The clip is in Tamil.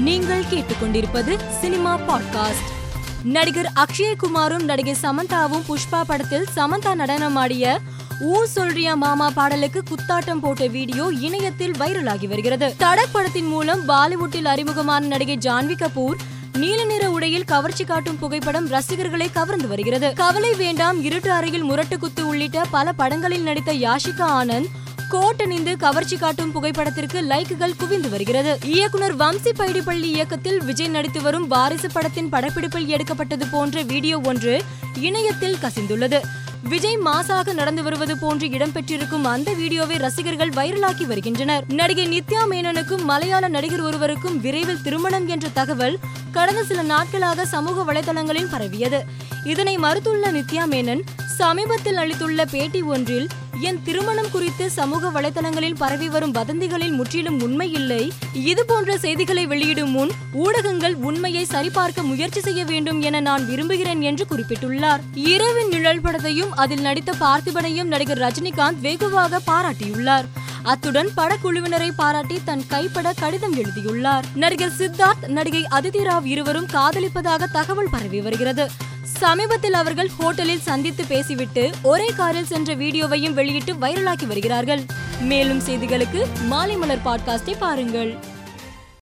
நீங்கள் கேட்டுக்கொண்டிருப்பது சினிமா பாட்காஸ்ட். நடிகர் அக்ஷயகுமாரும் நடிகை சமந்தாவும் புஷ்பா படத்தில் சமந்தா நடனமாடிய ஊ சொல்றியா மாமா பாடலுக்கு குத்தாட்டம் போட்ட வீடியோ இணையத்தில் வைரலாகி வருகிறது. தடக் படத்தின் மூலம் பாலிவுட்டில் அறிமுகமான நடிகை ஜான்வி கபூர் நீல நிற உடையில் கவர்ச்சி காட்டும் புகைப்படம் ரசிகர்களை கவர்ந்து வருகிறது. கவலை வேண்டாம் இருட்டு அறையில் முரட்டு குத்து உள்ளிட்ட பல படங்களில் நடித்த யாஷிகா ஆனந்த் கோட் அணிந்து கவர்ச்சி காட்டும் புகைப்படத்திற்கு லைக்குகள் குவிந்து வருகிறது. இயக்குனர் வம்சி பைடிப்பள்ளி இயக்கத்தில் விஜய் நடித்து வரும் வாரிசு படத்தின் படப்பிடிப்பில் எடுக்கப்பட்டது போன்ற வீடியோ ஒன்று இணையத்தில் கசிந்துள்ளது. விஜய் மாசாக நடந்து வருவது போன்று இடம்பெற்றிருக்கும் அந்த வீடியோவை ரசிகர்கள் வைரலாக்கி வருகின்றனர். நடிகை நித்யா மேனனுக்கும் மலையாள நடிகர் ஒருவருக்கும் விரைவில் திருமணம் என்ற தகவல் கடந்த சில நாட்களாக சமூக வலைதளங்களில் பரவியது. இதனை மறுத்துள்ள நித்யா மேனன் சமீபத்தில் அளித்துள்ள பேட்டி ஒன்றில் என் திருமணம் குறித்து சமூக வலைதளங்களில் பரவி வரும் வதந்திகளில் முற்றிலும் உண்மை இல்லை இது போன்ற செய்திகளை வெளியிடும் முன் ஊடகங்கள் உண்மையை சரிபார்க்க முயற்சி செய்ய வேண்டும் என நான் விரும்புகிறேன் என்று குறிப்பிட்டுள்ளார். இரவின் நிழல் படத்தையும் அதில் நடித்த பார்த்திபனையும் நடிகர் ரஜினிகாந்த் வெகுவாக பாராட்டியுள்ளார். அத்துடன் படக்குழுவினரை பாராட்டி தன் கைப்பட கடிதம் எழுதியுள்ளார். நடிகர் சித்தார்த் நடிகை அதிதி ராவ் இருவரும் காதலிப்பதாக தகவல் பரவி வருகிறது. சமீபத்தில் அவர்கள் ஹோட்டலில் சந்தித்து பேசிவிட்டு ஒரே காரில் சென்ற வீடியோவையும் வெளியிட்டு வைரலாக்கி வருகிறார்கள். மேலும் செய்திகளுக்கு மாலை மலர் பாட்காஸ்டை பாருங்கள்.